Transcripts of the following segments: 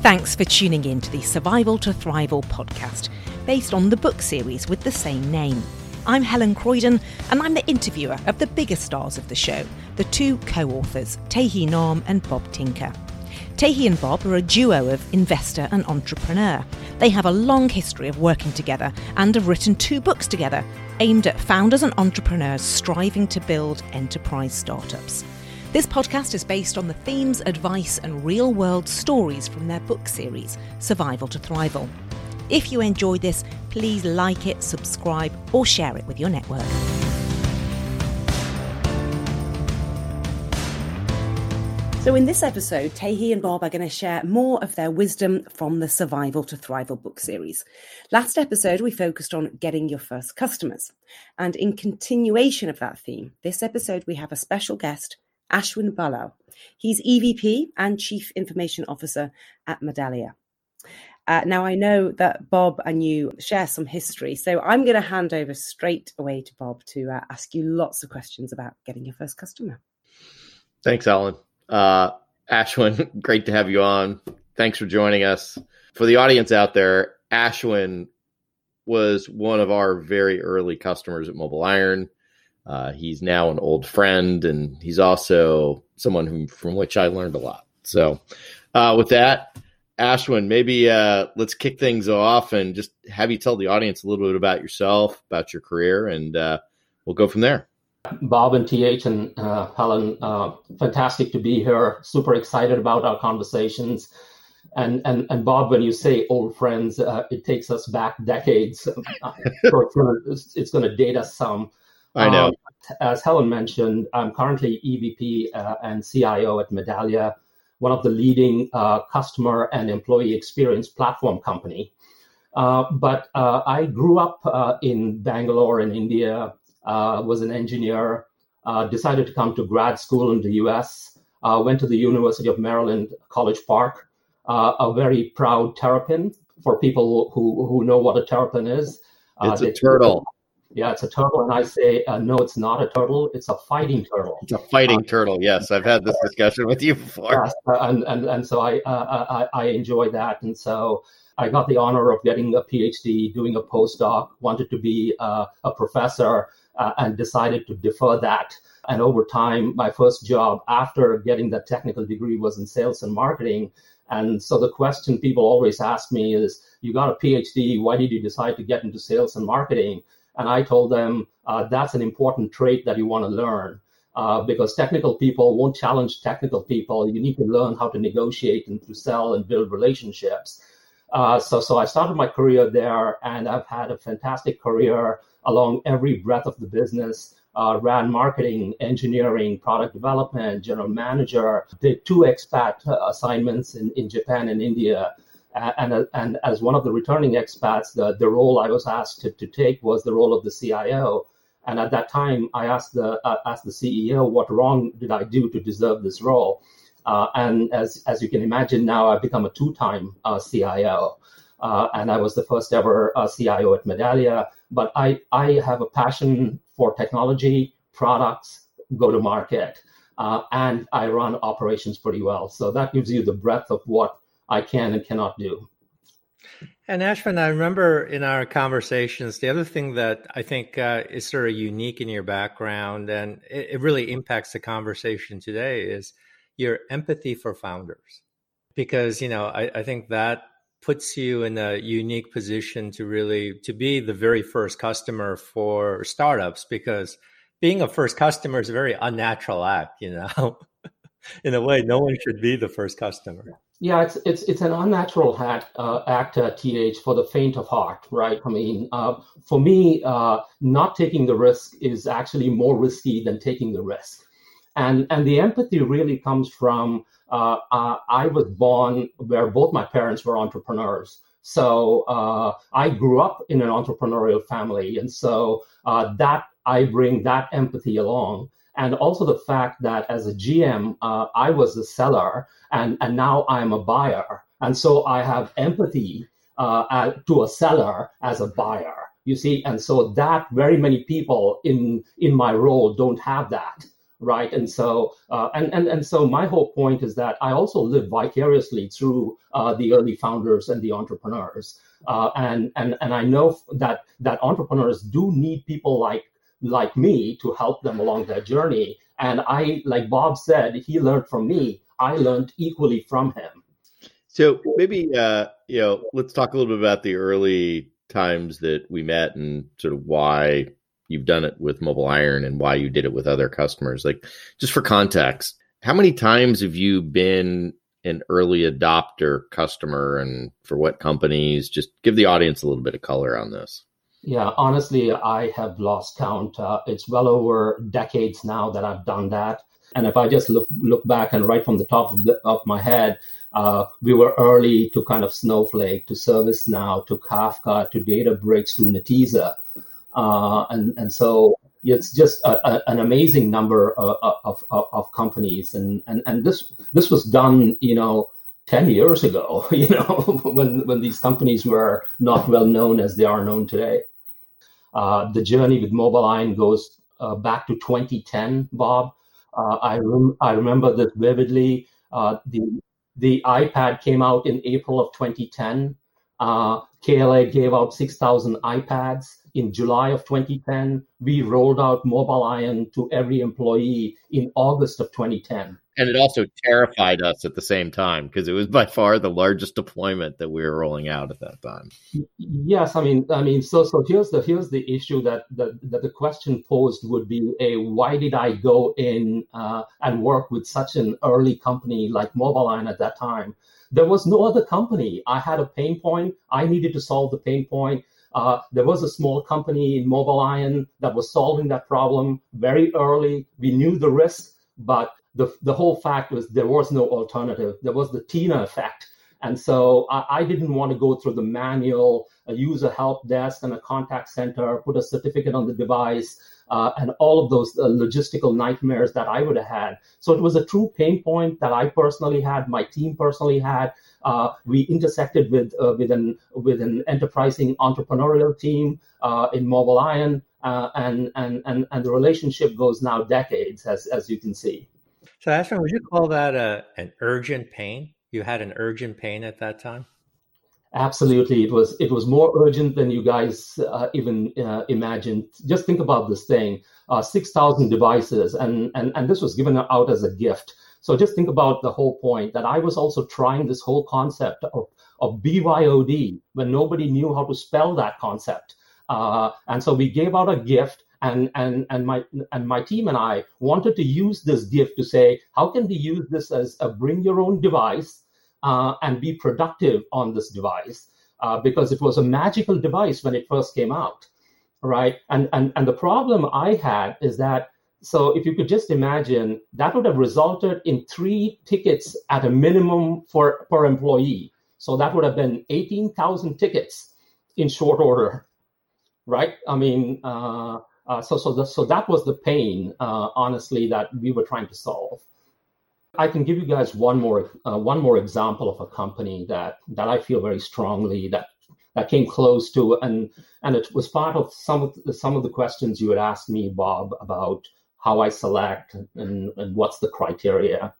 Thanks for tuning in to the Survival to Thrival podcast, based on the book series with the same name. I'm Helen Croydon, and I'm the interviewer of the bigger stars of the show, the two co authors, Tahi Nahm and Bob Tinker. Tahi and Bob are a duo of investor and entrepreneur. They have a long history of working together and have written two books together aimed at founders and entrepreneurs striving to build enterprise startups. This podcast is based on the themes, advice, and real world stories from their book series, Survival to Thrival. If you enjoyed this, please like it, subscribe, or share it with your network. So, in this episode, Tahi and Bob are going to share more of their wisdom from the Survival to Thrival book series. Last episode, we focused on getting your first customers. And in continuation of that theme, this episode, we have a special guest Ashwin Ballal. He's EVP and Chief Information Officer at Medallia. Uh, now, I know that Bob and you share some history, so I'm going to hand over straight away to Bob to uh, ask you lots of questions about getting your first customer. Thanks, Helen. Uh, Ashwin, great to have you on. Thanks for joining us. For the audience out there, Ashwin was one of our very early customers at Mobile Iron. Uh, he's now an old friend, and he's also someone whom, from which I learned a lot. So, uh, with that, Ashwin, maybe uh, let's kick things off and just have you tell the audience a little bit about yourself, about your career, and uh, we'll go from there. Bob and TH and uh, Helen, uh, fantastic to be here. Super excited about our conversations. And, and, and Bob, when you say old friends, it takes us back decades. it's going to date us some. I know. Um, as Helen mentioned, I'm currently EVP uh, and CIO at Medallia, one of the leading uh, customer and employee experience platform company. Uh, but uh, I grew up uh, in Bangalore in India, uh, was an engineer, decided to come to grad school in the US, went to the University of Maryland, College Park, a very proud terrapin for people who, who know what a terrapin is. It's a turtle. Yeah, it's a turtle, and I say uh, no, it's not a turtle. It's a fighting turtle. It's a fighting uh, turtle. Yes, I've had this discussion with you before. Yes, uh, and, and and so I, uh, I I enjoy that, and so I got the honor of getting a PhD, doing a postdoc. Wanted to be uh, a professor, uh, and decided to defer that. And over time, my first job after getting that technical degree was in sales and marketing. And so the question people always ask me is, "You got a PhD? Why did you decide to get into sales and marketing?" And I told them uh, that's an important trait that you want to learn uh, because technical people won't challenge technical people. You need to learn how to negotiate and to sell and build relationships. Uh, so, so I started my career there, and I've had a fantastic career along every breadth of the business. Uh, ran marketing, engineering, product development, general manager, did two expat assignments in, in Japan and India and, and as one of the returning expats, the, the role I was asked to, to take was the role of the CIO. And at that time, I asked the uh, asked the CEO, "What wrong did I do to deserve this role?" Uh, and as as you can imagine, now I've become a two-time uh, CIO, uh, and I was the first ever uh, CIO at Medallia. But I I have a passion for technology, products, go to market, uh, and I run operations pretty well. So that gives you the breadth of what I can and cannot do. And Ashwin, I remember in our conversations, the other thing that I think uh, is sort of unique in your background and it, it really impacts the conversation today is your empathy for founders. Because, you know, I, I think that puts you in a unique position to really to be the very first customer for startups because being a first customer is a very unnatural act, you know. in a way, no one should be the first customer. Yeah, it's it's it's an unnatural hat, uh, act, uh, th, for the faint of heart, right? I mean, uh, for me, uh, not taking the risk is actually more risky than taking the risk, and and the empathy really comes from uh, I was born where both my parents were entrepreneurs, so I grew up in an entrepreneurial family, and so that I bring that empathy along and also the fact that as a GM, uh, I was a seller and, and now I'm a buyer. And so I have empathy uh, to a seller as a buyer, you see. And so that very many people in, in my role don't have that. right? And so, uh, and and and so, my whole point is that I also live vicariously through uh, the early founders and the entrepreneurs, uh, and and and I know that that entrepreneurs do need people like like me to help them along their journey. And I, like Bob said, he learned from me. I learned equally from him. So maybe uh, you know, let's talk a little bit about the early times that we met and sort of why you've done it with Mobile Iron and why you did it with other customers. Like, just for context, how many times have you been an early adopter customer and for what companies? Just give the audience a little bit of color on this. Yeah, honestly, I have lost count. Uh, it's well over decades now that I've done that. And if I just look look back and right from the top of, the, of my head, uh, we were early to kind of Snowflake, to ServiceNow, to Kafka, to Databricks, to Netezza. Uh, and, and so it's just a, a, an amazing number of, of, of, of, companies. And, and, and this, this was done, you know, 10 years ago, you know, when, when these companies were not well known as they are known today. Uh, the journey with MobileIron goes uh, back to 2010, Bob. Uh, I, rem- I remember this vividly. Uh, the, the iPad came out in April of 2010. Uh, KLA gave out 6,000 iPads in July of 2010. We rolled out MobileIron to every employee in August of 2010 and it also terrified us at the same time because it was by far the largest deployment that we were rolling out at that time. Yes, I mean, I mean, so so here's the here's the issue that the that the question posed would be a why did I go in uh, and work with such an early company like MobileIron at that time? There was no other company. I had a pain point. I needed to solve the pain point. Uh, there was a small company in MobileIron that was solving that problem very early. We knew the risk, but the, the whole fact was there was no alternative. There was the Tina effect. And so I, I didn't want to go through the manual, a user help desk and a contact center, put a certificate on the device, uh, and all of those uh, logistical nightmares that I would have had. So it was a true pain point that I personally had, my team personally had. Uh, we intersected with uh, with an with an enterprising entrepreneurial team uh, in MobileIron, uh, and and and and the relationship goes now decades, as as you can see. So, Ashwin, would you call that a, an urgent pain? You had an urgent pain at that time. Absolutely, it was it was more urgent than you guys uh, even uh, imagined. Just think about this thing: uh, six thousand devices, and and and this was given out as a gift. So just think about the whole point that I was also trying this whole concept of of BYOD when nobody knew how to spell that concept, uh, and so we gave out a gift and and and my and my team and I wanted to use this gift to say how can we use this as a bring your own device uh, and be productive on this device uh, because it was a magical device when it first came out, right? And and and the problem I had is that so if you could just imagine that would have resulted in three tickets at a minimum for per employee. So that would have been eighteen thousand tickets in short order, right? I mean. Uh, uh, so, so, the, so that was the pain, uh, honestly, that we were trying to solve. I can give you guys one more, uh, one more example of a company that that I feel very strongly that that came close to, and and it was part of some of the, some of the questions you had asked me, Bob, about how I select and, and what's the criteria.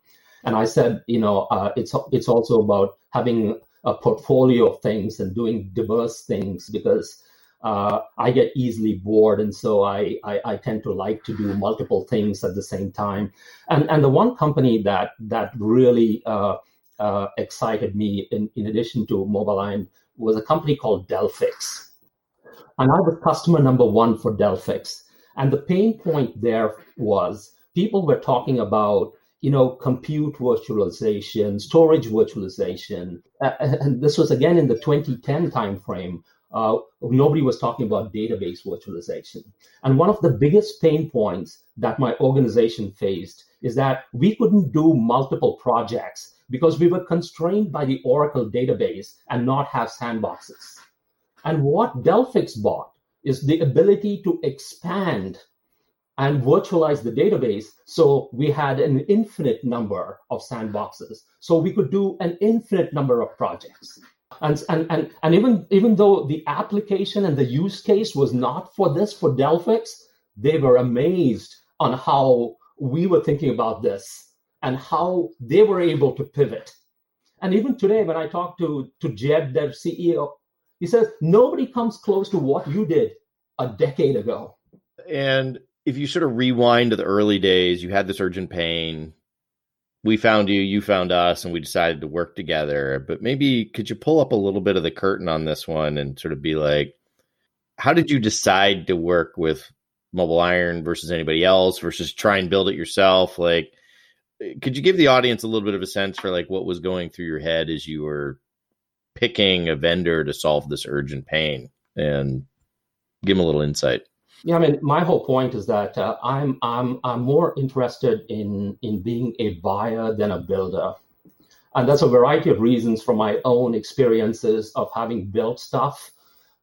And I said, you know, uh, it's it's also about having a portfolio of things and doing diverse things because uh, I get easily bored, and so I, I, I tend to like to do multiple things at the same time. And and the one company that that really uh, uh, excited me, in, in addition to MobileIron, was a company called Delphix, and I was customer number one for Delphix. And the pain point there was people were talking about you know, compute virtualization, storage virtualization. Uh, and this was again in the 2010 timeframe uh, nobody was talking about database virtualization. And one of the biggest pain points that my organization faced is that we couldn't do multiple projects because we were constrained by the Oracle database and not have sandboxes. And what Delphix bought is the ability to expand and virtualize the database so we had an infinite number of sandboxes. So we could do an infinite number of projects and and and, and even even though the application and the use case was not for this for Delphix, they were amazed on how we were thinking about this and how they were able to pivot. And even today, when I talk to, to Jed, their CEO, he says, nobody comes close to what you did a decade ago. And if you sort of rewind to the early days, you had this urgent pain. We found you, you found us, and we decided to work together. But maybe could you pull up a little bit of the curtain on this one and sort of be like, how did you decide to work with Mobile Iron versus anybody else versus try and build it yourself? Like, could you give the audience a little bit of a sense for like what was going through your head as you were picking a vendor to solve this urgent pain and give them a little insight? Yeah, I mean, my whole point is that uh, I'm I'm I'm more interested in in being a buyer than a builder, and that's a variety of reasons from my own experiences of having built stuff,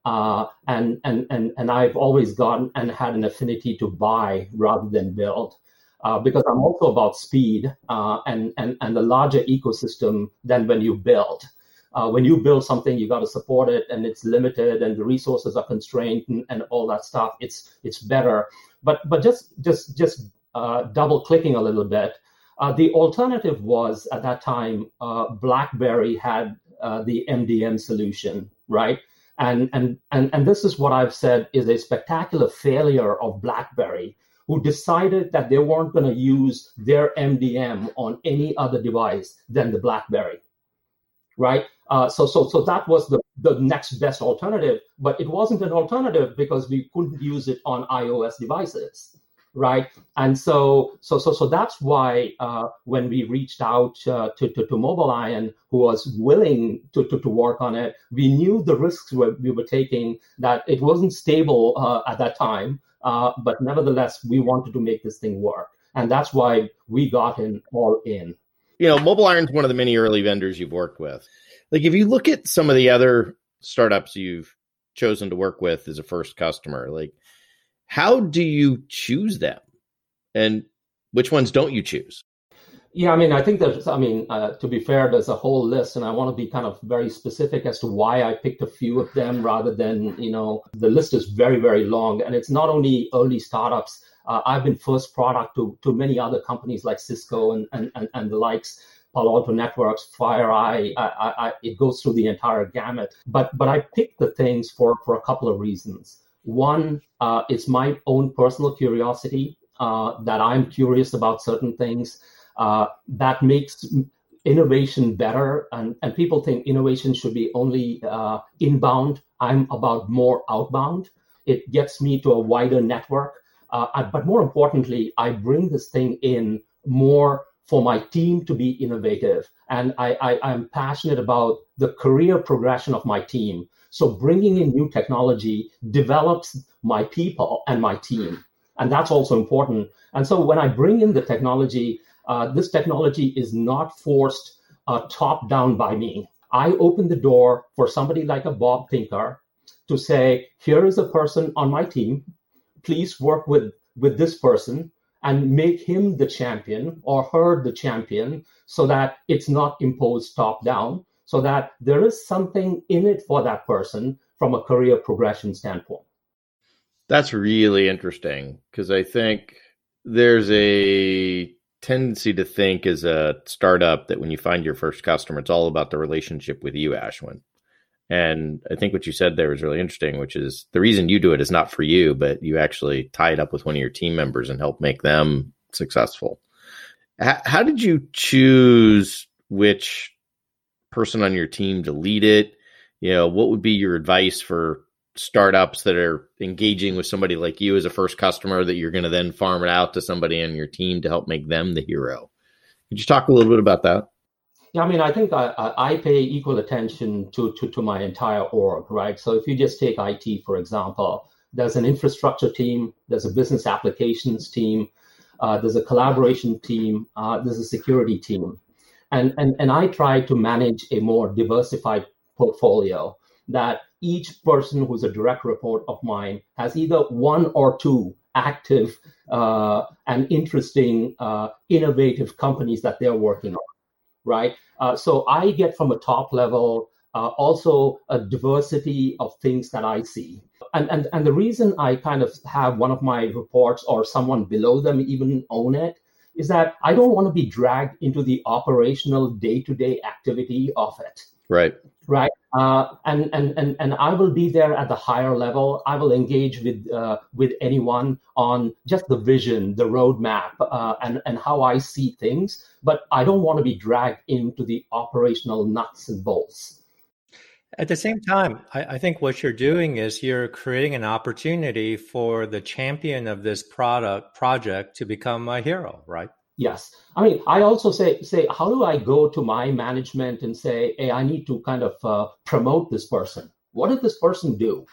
uh, and and and and I've always gotten and had an affinity to buy rather than build. Uh, because I'm also about speed uh, and, and, and the larger ecosystem than when you build. Uh, when you build something, you got to support it, and it's limited, and the resources are constrained, and, and all that stuff. It's it's better, but but just just just uh, double clicking a little bit. Uh, the alternative was at that time uh, BlackBerry had uh, the MDM solution, right? And and and and this is what I've said is a spectacular failure of BlackBerry, who decided that they weren't going to use their MDM on any other device than the BlackBerry right? Uh, so, so, so that was the, the next best alternative, but it wasn't an alternative because we couldn't use it on iOS devices, right? And so, so, so, so that's why uh, when we reached out uh, to, to, to Mobile Iron, who was willing to, to, to work on it, we knew the risks we were taking, that it wasn't stable uh, at that time, uh, but nevertheless, we wanted to make this thing work. And that's why we got in all in you know, Mobile Iron's one of the many early vendors you've worked with. Like if you look at some of the other startups you've chosen to work with as a first customer, like how do you choose them? And which ones don't you choose? Yeah, I mean, I think there's, I mean, uh, to be fair, there's a whole list, and I want to be kind of very specific as to why I picked a few of them rather than, you know, the list is very, very long. And it's not only early startups. Uh, I've been first product to, to many other companies like Cisco and, and, and, and the likes. Palo Alto Networks, FireEye, I, I, I, it goes through the entire gamut. But but I picked the things for for a couple of reasons. One, uh, it's my own personal curiosity uh, that I'm curious about certain things uh, that makes innovation better. And, and people think innovation should be only uh, inbound. I'm about more outbound. It gets me to a wider network. Uh, but more importantly, I bring this thing in more for my team to be innovative. And I, I, I'm passionate about the career progression of my team. So bringing in new technology develops my people and my team. And that's also important. And so when I bring in the technology, uh, this technology is not forced uh, top down by me. I open the door for somebody like a Bob Tinker to say, here is a person on my team. Please work with, with this person and make him the champion or her the champion so that it's not imposed top down, so that there is something in it for that person from a career progression standpoint. That's really interesting because I think there's a tendency to think as a startup that when you find your first customer, it's all about the relationship with you, Ashwin. And I think what you said there was really interesting, which is the reason you do it is not for you, but you actually tie it up with one of your team members and help make them successful. H- how did you choose which person on your team to lead it? You know, what would be your advice for startups that are engaging with somebody like you as a first customer that you're going to then farm it out to somebody on your team to help make them the hero? Could you talk a little bit about that? Yeah, I mean, I think I, I pay equal attention to, to, to my entire org, right? So if you just take IT, for example, there's an infrastructure team, there's a business applications team, uh, there's a collaboration team, uh, there's a security team. And, and, and I try to manage a more diversified portfolio that each person who's a direct report of mine has either one or two active uh, and interesting, uh, innovative companies that they're working on right? Uh, so I get from a top level uh, also a diversity of things that I see. And, and, and the reason I kind of have one of my reports or someone below them even own it is that I don't want to be dragged into the operational day to day activity of it. Right. Right. Uh, and, and, and, and I will be there at the higher level. I will engage with, uh, with anyone on just the vision, the roadmap, uh, and, and how I see things. But I don't want to be dragged into the operational nuts and bolts. At the same time, I, I, think what you're doing is you're creating an opportunity for the champion of this product project to become a hero, right? Yes. I mean, I also say, say, how do I go to my management and say, hey, I need to kind of uh, promote this person? What did this person do?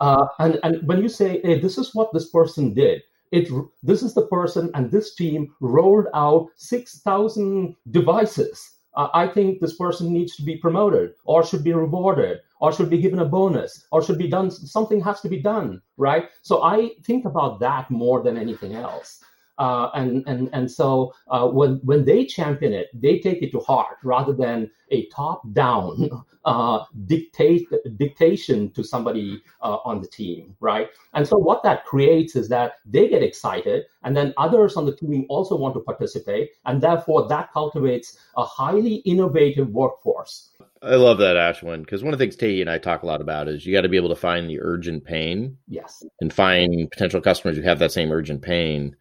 Uh, and, and when you say, hey, this is what this person did, it this is the person and this team rolled out 6,000 devices. Uh, I think this person needs to be promoted or should be rewarded or should be given a bonus or should be done. Something has to be done, right? So I think about that more than anything else. Uh, and and and so uh, when when they champion it, they take it to heart rather than a top down uh, dictate dictation to somebody uh, on the team, right? And so what that creates is that they get excited, and then others on the team also want to participate, and therefore that cultivates a highly innovative workforce. I love that, Ashwin, because one of the things Tae and I talk a lot about is you got to be able to find the urgent pain. Yes. And find potential customers who have that same urgent pain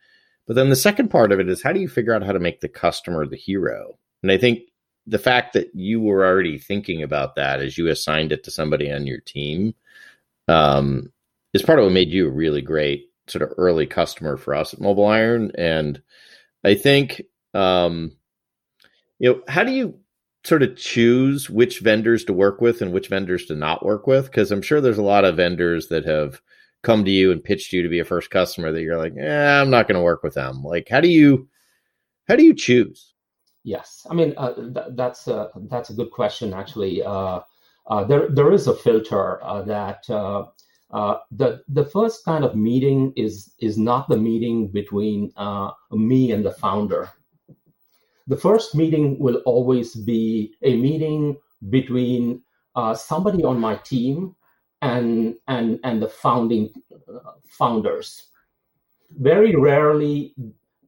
but then the second part of it is how do you figure out how to make the customer the hero? And I think the fact that you were already thinking about that as you assigned it to somebody on your team um, is part of what made you a really great sort of early customer for us at Mobile Iron. And I think, um, you know, how do you sort of choose which vendors to work with and which vendors to not work with? Because I'm sure there's a lot of vendors that have come to you and pitched you to be a first customer that you're like, eh, I'm not going to work with them? Like, how do you how do you choose? Yes, I mean uh, th- that's a, that's a good question. Actually, uh, uh, there there is a filter uh, that uh, uh, the the first kind of meeting is is not the meeting between me and the founder. The first meeting will always be a meeting between somebody on my team and and and the founding uh, founders. Very rarely,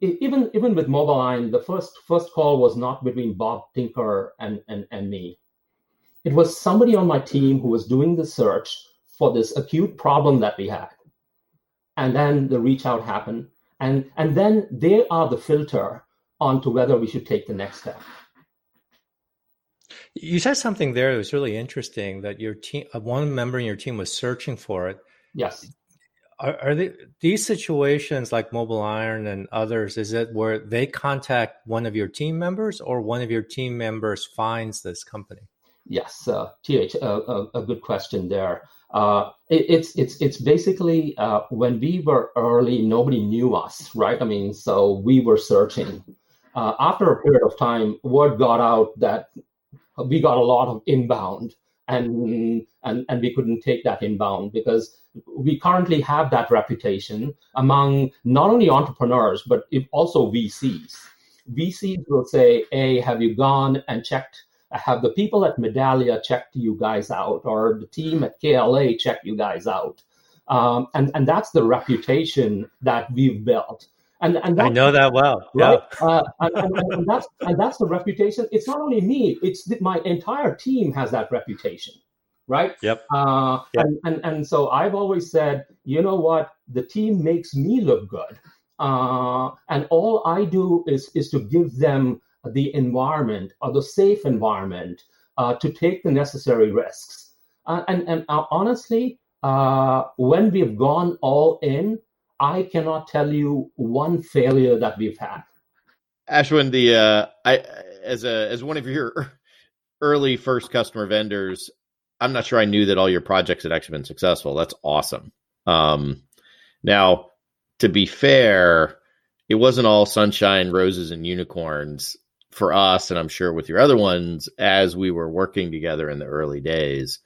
even even with Mobile Iron, the first first call was not between Bob Tinker and, and and me. It was somebody on my team who was doing the search for this acute problem that we had, and then the reach out happened, and and then they are the filter onto whether we should take the next step. You said something there that was really interesting that your team, uh, one member in your team was searching for it. Yes. Are, are they, these situations like Mobile Iron and others, is it where they contact one of your team members or one of your team members finds this company? Yes, uh, TH, uh, a, a, good question there. Uh, it, it's it's it's basically uh, when we were early, nobody knew us, right? I mean, so we were searching. Uh, after a period of time, word got out that we got a lot of inbound and and and we couldn't take that inbound because we currently have that reputation among not only entrepreneurs but also VCs. VCs will say, "Hey, have you gone and checked? Have the people at Medallia checked you guys out, or the team at KLA checked you guys out?" Um, and and that's the reputation that we've built. And, and I know that well. Right? Yeah. Uh, and, and, and, that's, and that's the reputation. It's not only me, it's the, my entire team has that reputation. Right. Yep. Uh, yep. And, and, and so I've always said, you know what? The team makes me look good. Uh, and all I do is, is to give them the environment or the safe environment uh, to take the necessary risks. Uh, and and uh, honestly, uh, when we've gone all in, I cannot tell you one failure that we've had. Ashwin, the uh, I as a as one of your early first customer vendors, I'm not sure I knew that all your projects had actually been successful. That's awesome. Um, now, to be fair, it wasn't all sunshine, roses, and unicorns for us, and I'm sure with your other ones as we were working together in the early days.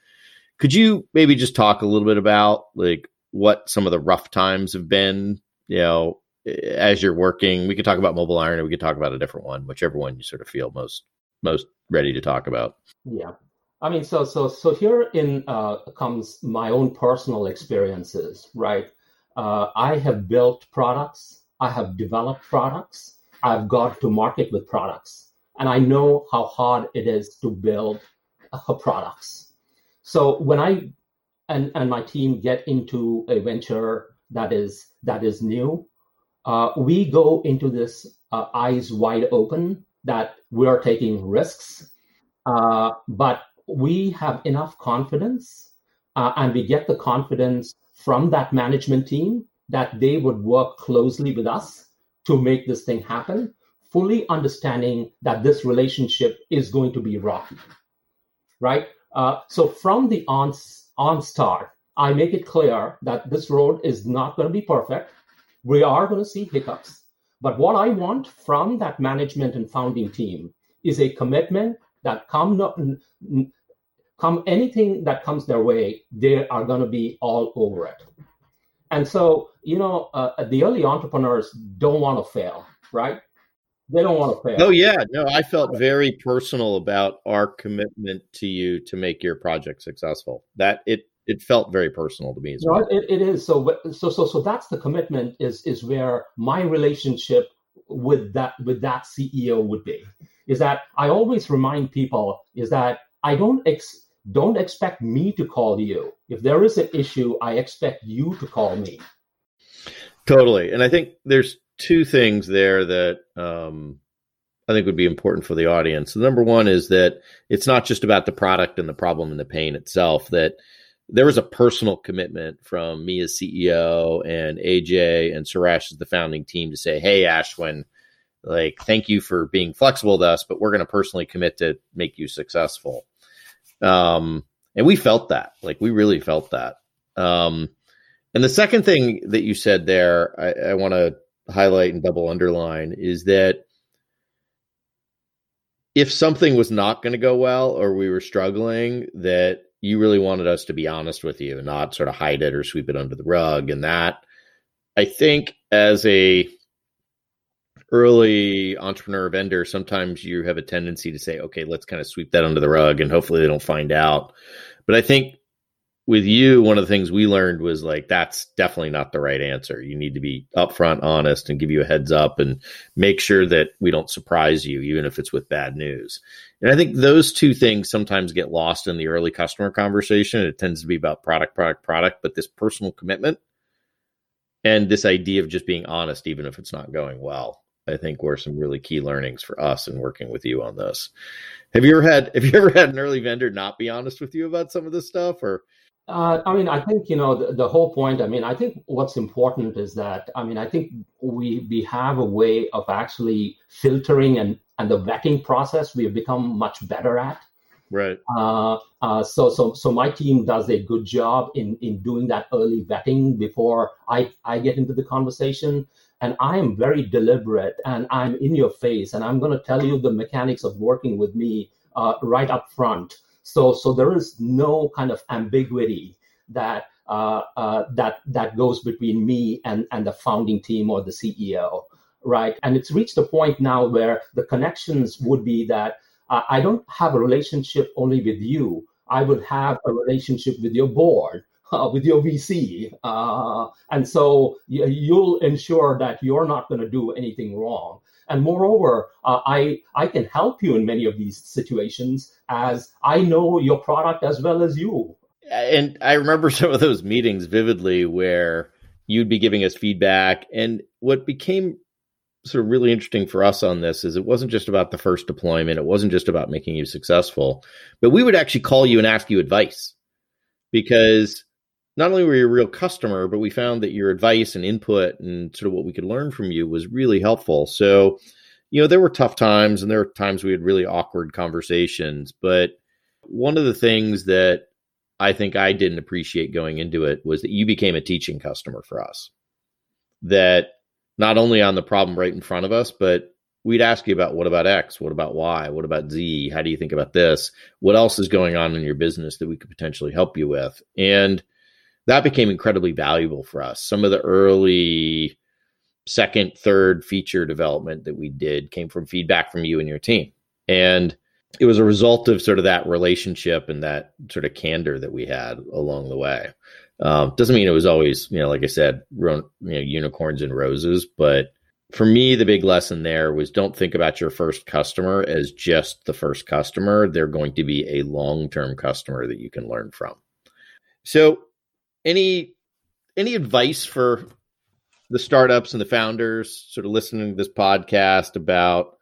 Could you maybe just talk a little bit about like what some of the rough times have been, you know, as you're working. We could talk about mobile iron or we could talk about a different one, whichever one you sort of feel most most ready to talk about. Yeah. I mean, so so so here in uh, comes my own personal experiences, right? Uh, I have built products, I have developed products, I've got to market with products, and I know how hard it is to build uh, products. So when I and and my team get into a venture that is that is new, uh, we go into this uh, eyes wide open that we're taking risks, uh, but we have enough confidence, uh, and we get the confidence from that management team that they would work closely with us to make this thing happen, fully understanding that this relationship is going to be rocky, right? Uh, so from the on on start, I make it clear that this road is not going to be perfect. We are going to see hiccups. But what I want from that management and founding team is a commitment that come, come anything that comes their way, they are going to be all over it. And so, you know, uh, the early entrepreneurs don't want to fail, right? They don't want to fail. Oh yeah, no, I felt very personal about our commitment to you to make your project successful. That it it felt very personal to me as well. it, it is. So so so so that's the commitment is is where my relationship with that with that CEO would be. Is that I always remind people is that I don't ex, don't expect me to call you. If there is an issue, I expect you to call me. Totally. And I think there's two things there that um, I think would be important for the audience. The number one is that it's not just about the product and the problem and the pain itself, that there was a personal commitment from me as CEO and AJ and Suresh as the founding team to say, hey, Ashwin, like, thank you for being flexible with us, but we're going to personally commit to make you successful. Um, and we felt that, like, we really felt that. Um, and the second thing that you said there, I, I want to highlight and double underline is that if something was not going to go well or we were struggling, that you really wanted us to be honest with you and not sort of hide it or sweep it under the rug. And that, I think, as a early entrepreneur vendor, sometimes you have a tendency to say, okay, let's kind of sweep that under the rug and hopefully they don't find out. But I think with you, one of the things we learned was like that's definitely not the right answer. You need to be upfront, honest, and give you a heads up and make sure that we don't surprise you, even if it's with bad news. And I think those two things sometimes get lost in the early customer conversation. It tends to be about product, product, product, but this personal commitment and this idea of just being honest, even if it's not going well, I think were some really key learnings for us in working with you on this. Have you ever had have you ever had an early vendor not be honest with you about some of this stuff or uh, I mean, I think you know the, the, whole point. I mean, I think what's important is that I mean, I think we we have a way of actually filtering and and the vetting process we have become much better at. Right. Uh, uh, so so so my team does a good job in in doing that early vetting before I I get into the conversation. And I am very deliberate, and I'm in your face, and I'm going to tell you the mechanics of working with me uh, right up front so, so there is no kind of ambiguity that uh, uh, that that goes between me and and the founding team or the CEO, right? And it's reached a point now where the connections would be that uh, I don't have a relationship only with you. I would have a relationship with your board, uh, with your VC. Uh, and so you'll ensure that you're not going to do anything wrong. And moreover, uh, I, I can help you in many of these situations as I know your product as well as you. And I remember some of those meetings vividly where you'd be giving us feedback. And what became sort of really interesting for us on this is it wasn't just about the first deployment, it wasn't just about making you successful, but we would actually call you and ask you advice because not only were you a real customer, but we found that your advice and input and sort of what we could learn from you was really helpful. So, you know, there were tough times and there were times we had really awkward conversations. But one of the things that I think I didn't appreciate going into it was that you became a teaching customer for us. That not only on the problem right in front of us, but we'd ask you about what about X? What about Y? What about Z? How do you think about this? What else is going on in your business that we could potentially help you with? And that became incredibly valuable for us. Some of the early second, third feature development that we did came from feedback from you and your team. And it was a result of sort of that relationship and that sort of candor that we had along the way. Um, doesn't mean it was always, you know, like I said, you know, unicorns and roses, but for me, the big lesson there was don't think about your first customer as just the first customer. They're going to be a long term customer that you can learn from. So, any any advice for the startups and the founders sort of listening to this podcast about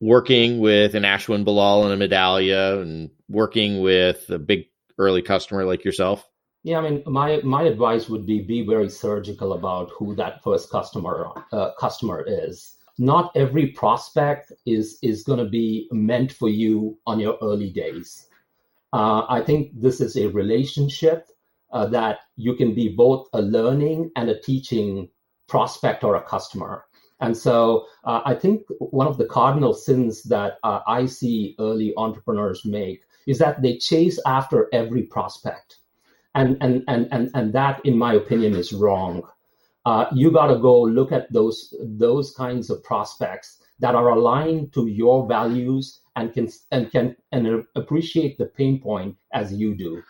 working with an Ashwin Ballal and a Medallia and working with a big early customer like yourself? Yeah, I mean, my my advice would be be very surgical about who that first customer uh, customer is. Not every prospect is is going to be meant for you on your early days. Uh, I think this is a relationship uh, that you can be both a learning and a teaching prospect or a customer. And so uh, I think one of the cardinal sins that uh, I see early entrepreneurs make is that they chase after every prospect. And, and, and, and, and that, in my opinion, is wrong. Uh, you got to go look at those, those kinds of prospects that are aligned to your values and can, and can and appreciate the pain point as you do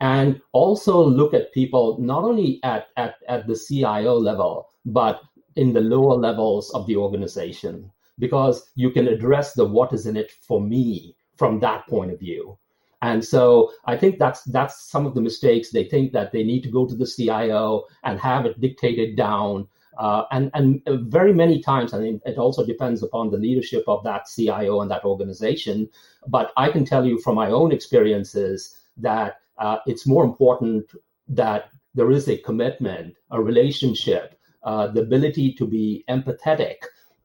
and also look at people not only at, at, at the CIO level, but in the lower levels of the organization, because you can address the what is in it for me from that point of view. And so I think that's that's some of the mistakes. They think that they need to go to the CIO and have it dictated down. Uh, and and very many times, I mean, it also depends upon the leadership of that CIO and that organization. But I can tell you from my own experiences that uh, it's more important that there is a commitment, a relationship, uh, the ability to be empathetic.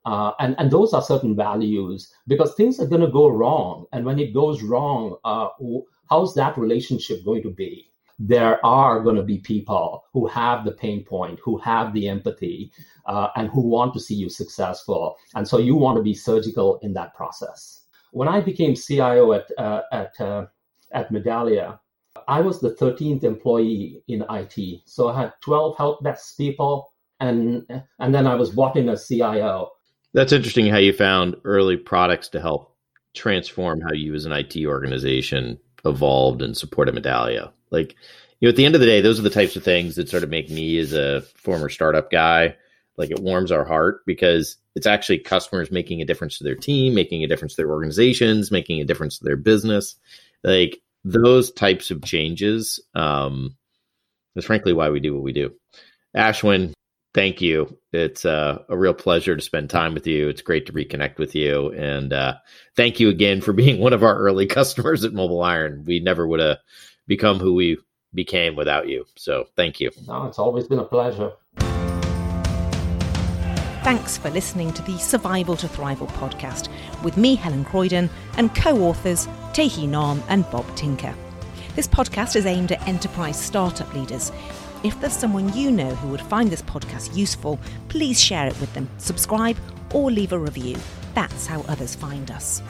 Uh, and, and those are certain values because things are going to go wrong. And when it goes wrong, uh, how's that relationship going to be? There are going to be people who have the pain point, who have the empathy, uh, and who want to see you successful. And so you want to be surgical in that process. When I became CIO at, uh, at, at Medallia, I was the 13th employee in IT. So I had 12 help desk people and and then I was brought in as CIO. That's interesting how you found early products to help transform how you as an IT organization evolved and supported Medallia. Like, you know, at the end of the day, those are the types of things that sort of make me as a former startup guy, like it warms our heart because it's actually customers making a difference to their team, making a difference to their organizations, making a difference to their business. Like those types of changes um, is frankly why we do what we do. Ashwin, thank you. It's uh, a real pleasure to spend time with you. It's great to reconnect with you. And uh, thank you again for being one of our early customers at Mobile Iron. We never would have become who we became without you. So thank you. No, it's always been a pleasure. Thanks for listening to the Survival to Thrival podcast with me, Helen Croydon, and co authors Tae Nahm and Bob Tinker. This podcast is aimed at enterprise startup leaders. If there's someone you know who would find this podcast useful, please share it with them, subscribe, or leave a review. That's how others find us.